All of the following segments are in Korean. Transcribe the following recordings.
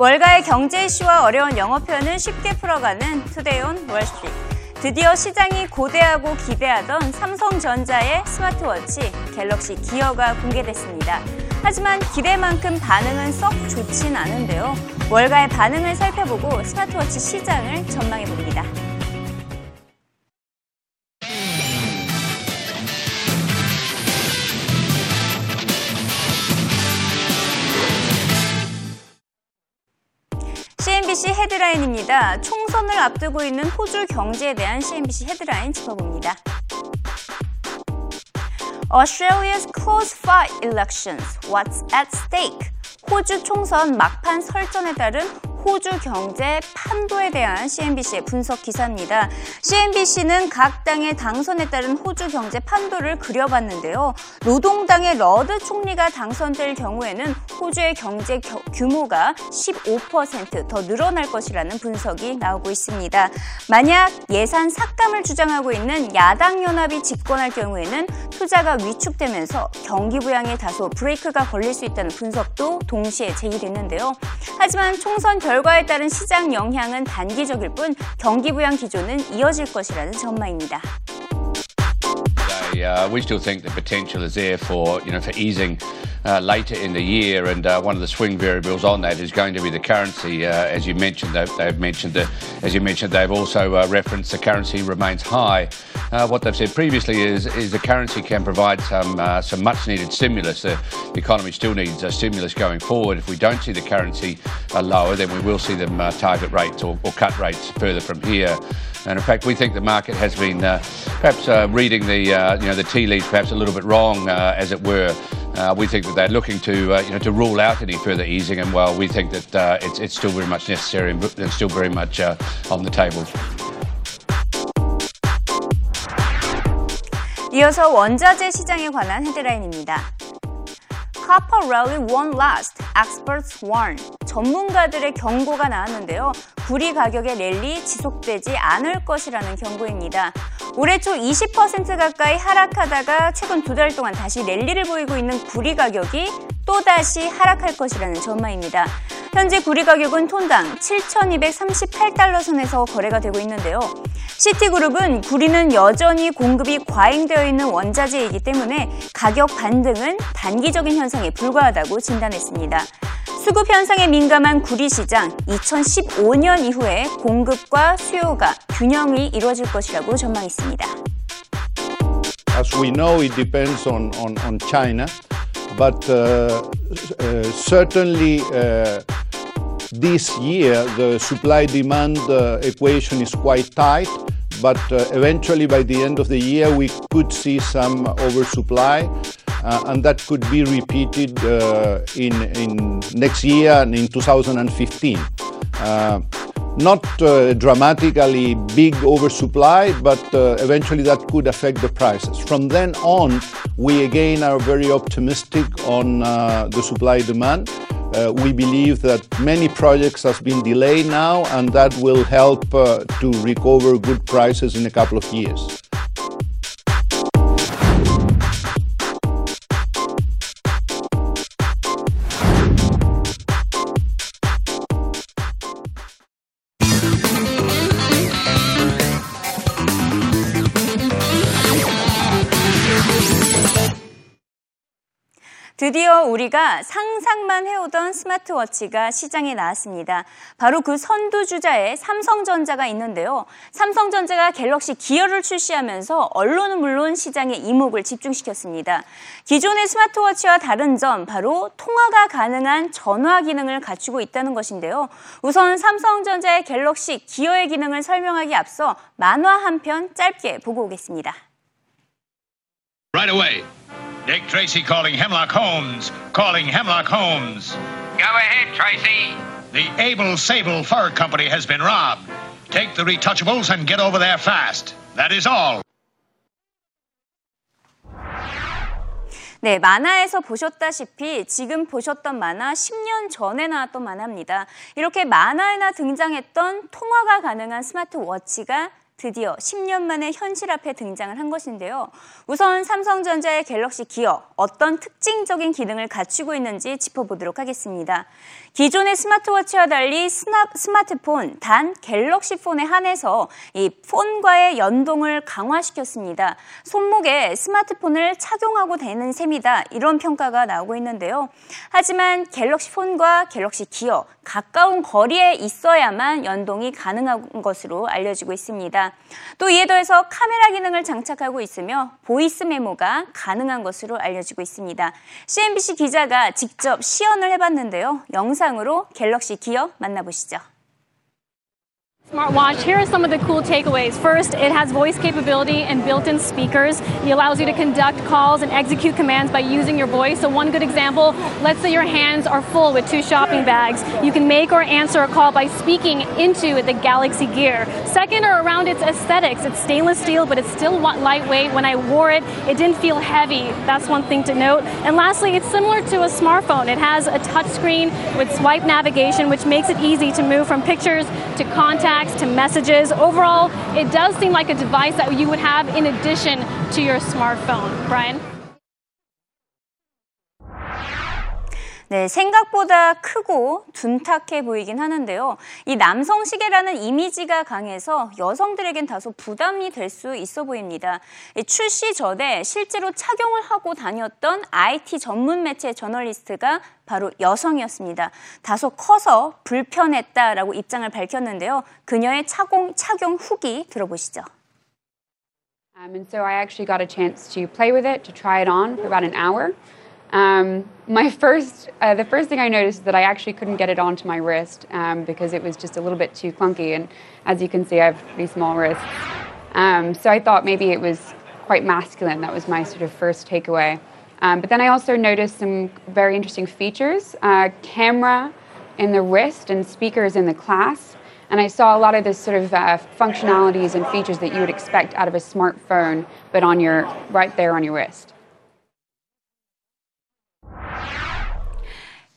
월가의 경제 이슈와 어려운 영어 표현을 쉽게 풀어가는 Today on Wall Street. 드디어 시장이 고대하고 기대하던 삼성전자의 스마트워치 갤럭시 기어가 공개됐습니다. 하지만 기대만큼 반응은 썩 좋진 않은데요. 월가의 반응을 살펴보고 스마트워치 시장을 전망해 봅니다. CNBC 헤드라인입니다. 총선을 앞두고 있는 호주 경제에 대한 CNBC 헤드라인 짚어봅니다. Australia's close-fought elections. What's at stake? 호주 총선 막판 설전에 따른 호주 경제 판도에 대한 CNBC의 분석 기사입니다. CNBC는 각 당의 당선에 따른 호주 경제 판도를 그려봤는데요. 노동당의 러드 총리가 당선될 경우에는 호주의 경제 규모가 15%더 늘어날 것이라는 분석이 나오고 있습니다. 만약 예산 삭감을 주장하고 있는 야당 연합이 집권할 경우에는 투자가 위축되면서 경기 부양에 다소 브레이크가 걸릴 수 있다는 분석도 동시에 제기됐는데요. 하지만 총선 결과 에 따른 시장 영향은 단기적일 뿐 경기 부양 기조는 이어질 것이라는 전망입니다. Uh, we still think the potential is there for you know for easing uh, later in the year, and uh, one of the swing variables on that is going to be the currency. Uh, as you mentioned, they've, they've, mentioned the, as you mentioned, they've also uh, referenced the currency remains high. Uh, what they've said previously is is the currency can provide some some much needed stimulus. The, economy still needs a stimulus going forward. If we don't see the currency lower, then we will see them target rates or, or, cut rates further from here. And in fact, we think the market has been perhaps reading the you know the tea leaves perhaps a little bit wrong, as it were. Uh, we think that they're looking to, uh, you know, to rule out any further easing, and while we think that uh, it's, it's still very much necessary and, and still very much uh, on the table. 이어서 원자재 시장에 관한 헤드라인입니다. Copper rally won't last, experts warn. 전문가들의 경고가 나왔는데요. 구리 가격의 랠리 지속되지 않을 것이라는 경고입니다. 올해 초 20% 가까이 하락하다가 최근 두 달 동안 다시 랠리를 보이고 있는 구리 가격이 또다시 하락할 것이라는 전망입니다. 현재 구리 가격은 톤당 7,238달러 선에서 거래가 되고 있는데요. 시티그룹은 구리는 여전히 공급이 과잉되어 있는 원자재이기 때문에 가격 반등은 단기적인 현상에 불과하다고 진단했습니다. 수급 현상에 민감한 구리 시장 2015년 이후에 공급과 수요가 균형이 이루어질 것이라고 전망했습니다. As we know, it depends on, on, on China, but uh, certainly uh, this year the supply demand uh, equation is quite tight. But uh, eventually, by the end of the year, we could see some oversupply. and that could be repeated in, in next year and in 2015. Not uh, dramatically big oversupply, but uh, eventually that could affect the prices. From then on, we again are very optimistic on uh, the supply demand. Uh, we believe that many projects have been delayed now, and that will help uh, to recover good prices in a couple of years. 드디어 우리가 상상만 해오던 스마트워치가 시장에 나왔습니다. 바로 그 선두주자에 삼성전자가 있는데요. 삼성전자가 갤럭시 기어를 출시하면서 언론은 물론 시장의 이목을 집중시켰습니다. 기존의 스마트워치와 다른 점 바로 통화가 가능한 전화 기능을 갖추고 있다는 것인데요. 우선 삼성전자의 갤럭시 기어의 기능을 설명하기 앞서 만화 한 편 짧게 보고 오겠습니다. Right away. Dick Tracy calling Hemlock Holmes. Calling Hemlock Holmes. Go ahead, Tracy. The Able Sable Fur Company has been robbed. Take the retouchables and get over there fast. That is all. 네, 만화에서 보셨다시피 지금 보셨던 만화 10년 전에 나왔던 만화입니다. 이렇게 만화에나 등장했던 통화가 가능한 스마트워치가 드디어 10년 만에 현실 앞에 등장을 한 것인데요. 우선 삼성전자의 갤럭시 기어 어떤 특징적인 기능을 갖추고 있는지 짚어보도록 하겠습니다. 기존의 스마트워치와 달리 스마트폰 단 갤럭시 폰에 한해서 이 폰과의 연동을 강화시켰습니다. 손목에 스마트폰을 착용하고 되는 셈이다 이런 평가가 나오고 있는데요. 하지만 갤럭시 폰과 갤럭시 기어 가까운 거리에 있어야만 연동이 가능한 것으로 알려지고 있습니다. 또 이에 더해서 카메라 기능을 장착하고 있으며 보이스 메모가 가능한 것으로 알려지고 있습니다. CNBC 기자가 직접 시연을 해봤는데요. 영상으로 갤럭시 기어 만나보시죠. Smartwatch, here are some of the cool takeaways. First, it has voice capability and built-in speakers. It allows you to conduct calls and execute commands by using your voice. So one good example, let's say your hands are full with two shopping bags. You can make or answer a call by speaking into the Galaxy Gear. Second are around its aesthetics. It's stainless steel, but it's still lightweight. When I wore it, it didn't feel heavy. That's one thing to note. And lastly, it's similar to a smartphone. It has a touchscreen with swipe navigation, which makes it easy to move from pictures to contacts to messages. Overall, it does seem like a device that you would have in addition to your smartphone. Brian? 네, 생각보다 크고 둔탁해 보이긴 하는데요. 이 남성 시계라는 이미지가 강해서 여성들에겐 다소 부담이 될 수 있어 보입니다. 출시 전에 실제로 착용을 하고 다녔던 IT 전문 매체 저널리스트가 바로 여성이었습니다. 다소 커서 불편했다라고 입장을 밝혔는데요. 그녀의 착용, 착용 후기 들어보시죠. Um, and so I actually got a chance to play with it, to try it on for about an hour. Um, my first, uh, the first thing I noticed is that I actually couldn't get it onto my wrist um, because it was just a little bit too clunky. And as you can see, I have pretty small wrists. Um, so I thought maybe it was quite masculine. That was my sort of first takeaway. Um, but then I also noticed some very interesting features uh, camera in the wrist and speakers in the clasp. And I saw a lot of this sort of uh, functionalities and features that you would expect out of a smartphone, but on your right there on your wrist.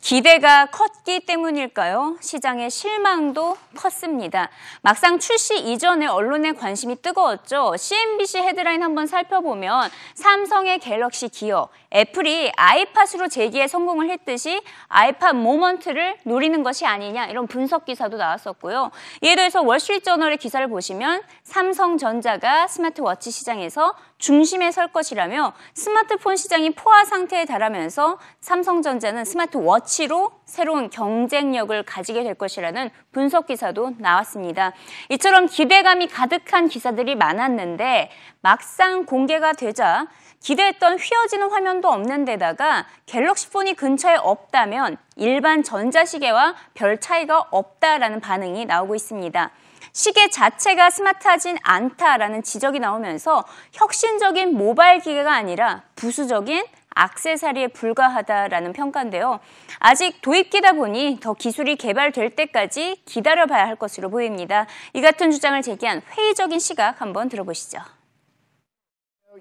기대가 컸기 때문일까요? 시장의 실망도 컸습니다. 막상 출시 이전에 언론의 관심이 뜨거웠죠. CNBC 헤드라인 한번 살펴보면 삼성의 갤럭시 기어, 애플이 아이팟으로 재기에 성공을 했듯이 iPod moment를 노리는 것이 아니냐 이런 분석 기사도 나왔었고요. 이에 대해서 월스트리트저널의 기사를 보시면 삼성전자가 스마트워치 시장에서 중심에 설 것이라며 스마트폰 시장이 포화 상태에 달하면서 삼성전자는 스마트워치로 새로운 경쟁력을 가지게 될 것이라는 분석 기사도 나왔습니다. 이처럼 기대감이 가득한 기사들이 많았는데 막상 공개가 되자 기대했던 휘어지는 화면도 없는 데다가 갤럭시 폰이 근처에 없다면 일반 전자시계와 별 차이가 없다라는 반응이 나오고 있습니다. 시계 자체가 스마트하진 않다라는 지적이 나오면서 혁신적인 모바일 기계가 아니라 부수적인 악세사리에 불과하다라는 평가인데요. 아직 도입기다 보니 더 기술이 개발될 때까지 기다려봐야 할 것으로 보입니다. 이 같은 주장을 제기한 회의적인 시각 한번 들어보시죠.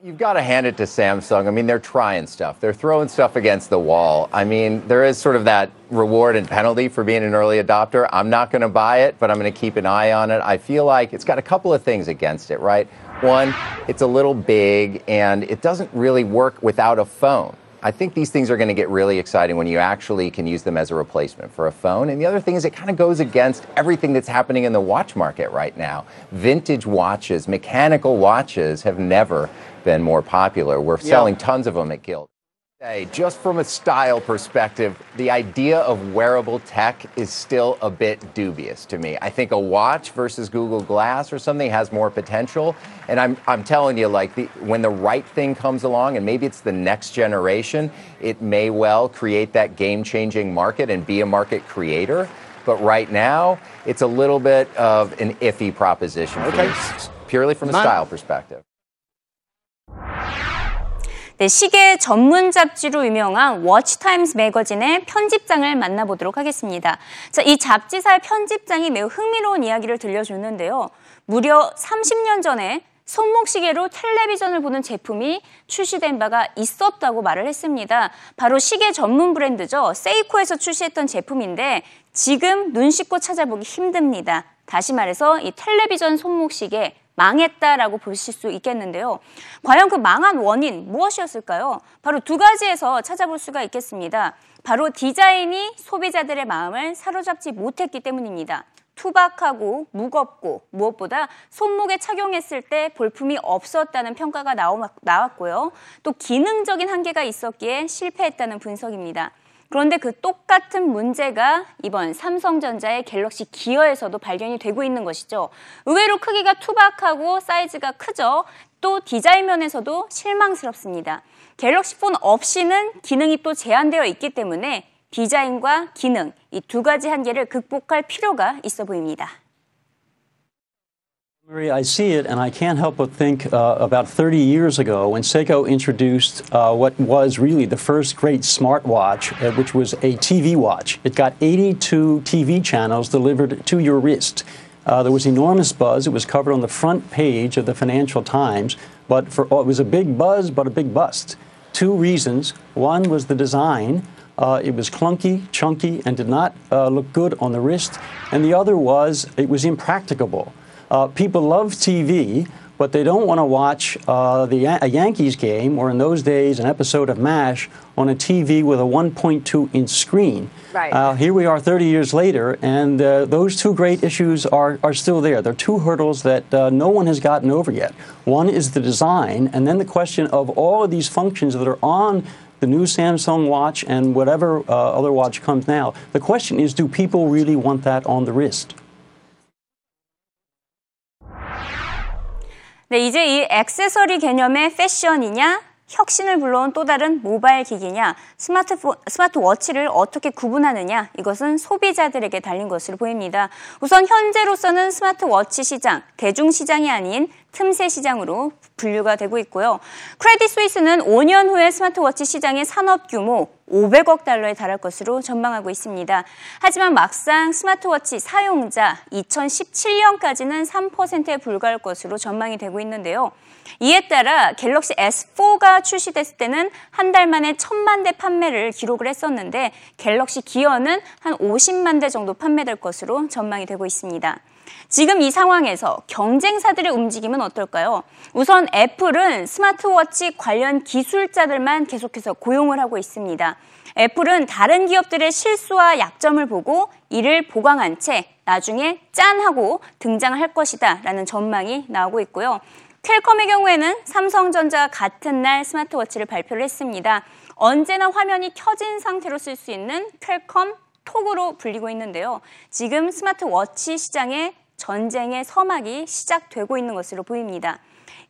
You've got to hand it to Samsung. I mean, they're trying stuff. They're throwing stuff against the wall. I mean, there is sort of that reward and penalty for being an early adopter. I'm not going to buy it, but I'm going to keep an eye on it. I feel like it's got a couple of things against it, right? One, it's a little big and it doesn't really work without a phone. I think these things are going to get really exciting when you actually can use them as a replacement for a phone. And the other thing is, it kind of goes against everything that's happening in the watch market right now. Vintage watches, mechanical watches have never been more popular. We're selling tons of them at Guild. Hey, just from a style perspective, the idea of wearable tech is still a bit dubious to me. I think a watch versus Google Glass or something has more potential. And I'm, I'm telling you, like, the, when the right thing comes along, and maybe it's the next generation, it may well create that game changing market and be a market creator. But right now, it's a little bit of an iffy proposition, okay. me, purely from a style perspective. 네, 시계 전문 잡지로 유명한 워치타임스 매거진의 편집장을 만나보도록 하겠습니다. 자, 이 잡지사의 편집장이 매우 흥미로운 이야기를 들려주는데요. 무려 30년 전에 손목시계로 텔레비전을 보는 제품이 출시된 바가 있었다고 말을 했습니다. 바로 시계 전문 브랜드죠. 세이코에서 출시했던 제품인데 지금 눈 씻고 찾아보기 힘듭니다. 다시 말해서 이 텔레비전 손목시계 망했다라고 보실 수 있겠는데요. 과연 그 망한 원인 무엇이었을까요? 바로 두 가지에서 찾아볼 수가 있겠습니다. 바로 디자인이 소비자들의 마음을 사로잡지 못했기 때문입니다. 투박하고 무겁고 무엇보다 손목에 착용했을 때 볼품이 없었다는 평가가 나왔고요. 또 기능적인 한계가 있었기에 실패했다는 분석입니다. 그런데 그 똑같은 문제가 이번 삼성전자의 갤럭시 기어에서도 발견이 되고 있는 것이죠. 의외로 크기가 투박하고 사이즈가 크죠. 또 디자인 면에서도 실망스럽습니다. 갤럭시 폰 없이는 기능이 또 제한되어 있기 때문에 디자인과 기능 이 두 가지 한계를 극복할 필요가 있어 보입니다. I see it, and I can't help but think uh, about 30 years ago when Seiko introduced uh, what was really the first great smartwatch, uh, which was a TV watch. It got 82 TV channels delivered to your wrist. Uh, there was enormous buzz. It was covered on the front page of the Financial Times, but for, oh, it was a big buzz, but a big bust. Two reasons. One was the design. Uh, it was clunky, chunky, and did not uh, look good on the wrist. And the other was it was impracticable. Uh, people love TV, but they don't want to watch uh, the, a Yankees game or in those days an episode of MASH on a TV with a 1.2 inch screen. Right. Uh, here we are 30 years later, and uh, those two great issues are, are still there. They're two hurdles that uh, no one has gotten over yet. One is the design, and then the question of all of these functions that are on the new Samsung watch and whatever uh, other watch comes now. The question is do people really want that on the wrist? 네, 이제 이 액세서리 개념의 패션이냐, 혁신을 불러온 또 다른 모바일 기기냐, 스마트폰, 스마트워치를 어떻게 구분하느냐, 이것은 소비자들에게 달린 것으로 보입니다. 우선 현재로서는 스마트워치 시장, 대중시장이 아닌 틈새 시장으로 분류가 되고 있고요. 크레딧 스위스는 5년 후에 스마트워치 시장의 산업 규모 500억 달러에 달할 것으로 전망하고 있습니다. 하지만 막상 스마트워치 사용자 2017년까지는 3%에 불과할 것으로 전망이 되고 있는데요. 이에 따라 갤럭시 S4가 출시됐을 때는 한 달 만에 천만 대 판매를 기록을 했었는데 갤럭시 기어는 한 50만 대 정도 판매될 것으로 전망이 되고 있습니다. 지금 이 상황에서 경쟁사들의 움직임은 어떨까요? 우선 애플은 스마트워치 관련 기술자들만 계속해서 고용을 하고 있습니다. 애플은 다른 기업들의 실수와 약점을 보고 이를 보강한 채 나중에 짠 하고 등장할 것이다 라는 전망이 나오고 있고요. 퀄컴의 경우에는 삼성전자와 같은 날 스마트워치를 발표를 했습니다. 언제나 화면이 켜진 상태로 쓸 수 있는 퀄컴 톡으로 불리고 있는데요. 지금 스마트워치 시장에 전쟁의 서막이 시작되고 있는 것으로 보입니다.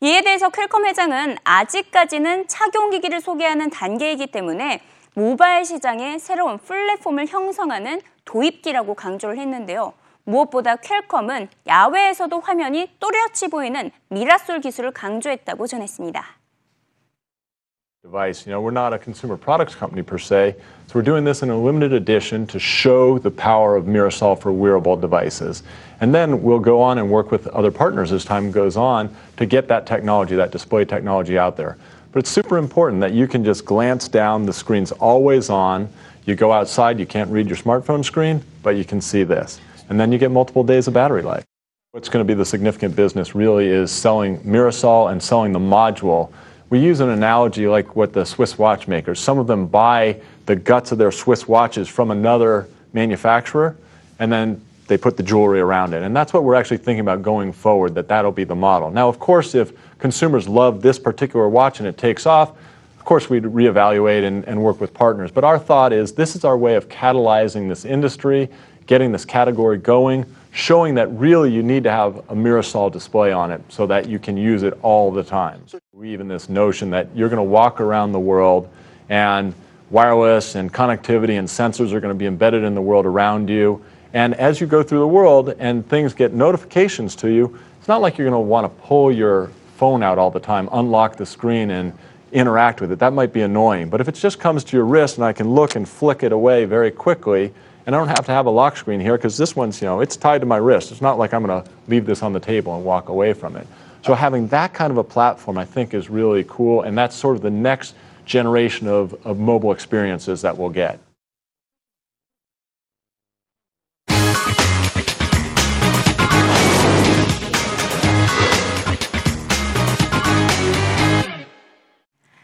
이에 대해서 퀄컴 회장은 아직까지는 착용기기를 소개하는 단계이기 때문에 모바일 시장에 새로운 플랫폼을 형성하는 도입기라고 강조를 했는데요. 무엇보다 퀄컴은 야외에서도 화면이 또렷이 보이는 미라솔 기술을 강조했다고 전했습니다. Device. You know, we're not a consumer products company per se, so we're doing this in a limited edition to show the power of Mirasol for wearable devices. And then we'll go on and work with other partners as time goes on to get that technology, that display technology out there. But it's super important that you can just glance down, the screen's always on. You go outside, you can't read your smartphone screen, but you can see this. And then you get multiple days of battery life. What's going to be the significant business really is selling Mirasol and selling the module we use an analogy like what the Swiss watchmakers. Some of them buy the guts of their Swiss watches from another manufacturer, and then they put the jewelry around it. And that's what we're actually thinking about going forward, that that'll be the model. Now, of course, if consumers love this particular watch and it takes off, of course, we'd reevaluate and, and work with partners. But our thought is this is our way of catalyzing this industry, getting this category going, showing that really you need to have a Mirasol display on it so that you can use it all the time. We even this notion that you're going to walk around the world and wireless and connectivity and sensors are going to be embedded in the world around you. And as you go through the world and things get notifications to you, it's not like you're going to want to pull your phone out all the time, unlock the screen, and interact with it. That might be annoying. But if it just comes to your wrist and I can look and flick it away very quickly, and I don't have to have a lock screen here because this one's, you know, it's tied to my wrist. It's not like I'm going to leave this on the table and walk away from it. So having that kind of a platform, I think, is really cool, and that's sort of the next generation of, of mobile experiences that we'll get.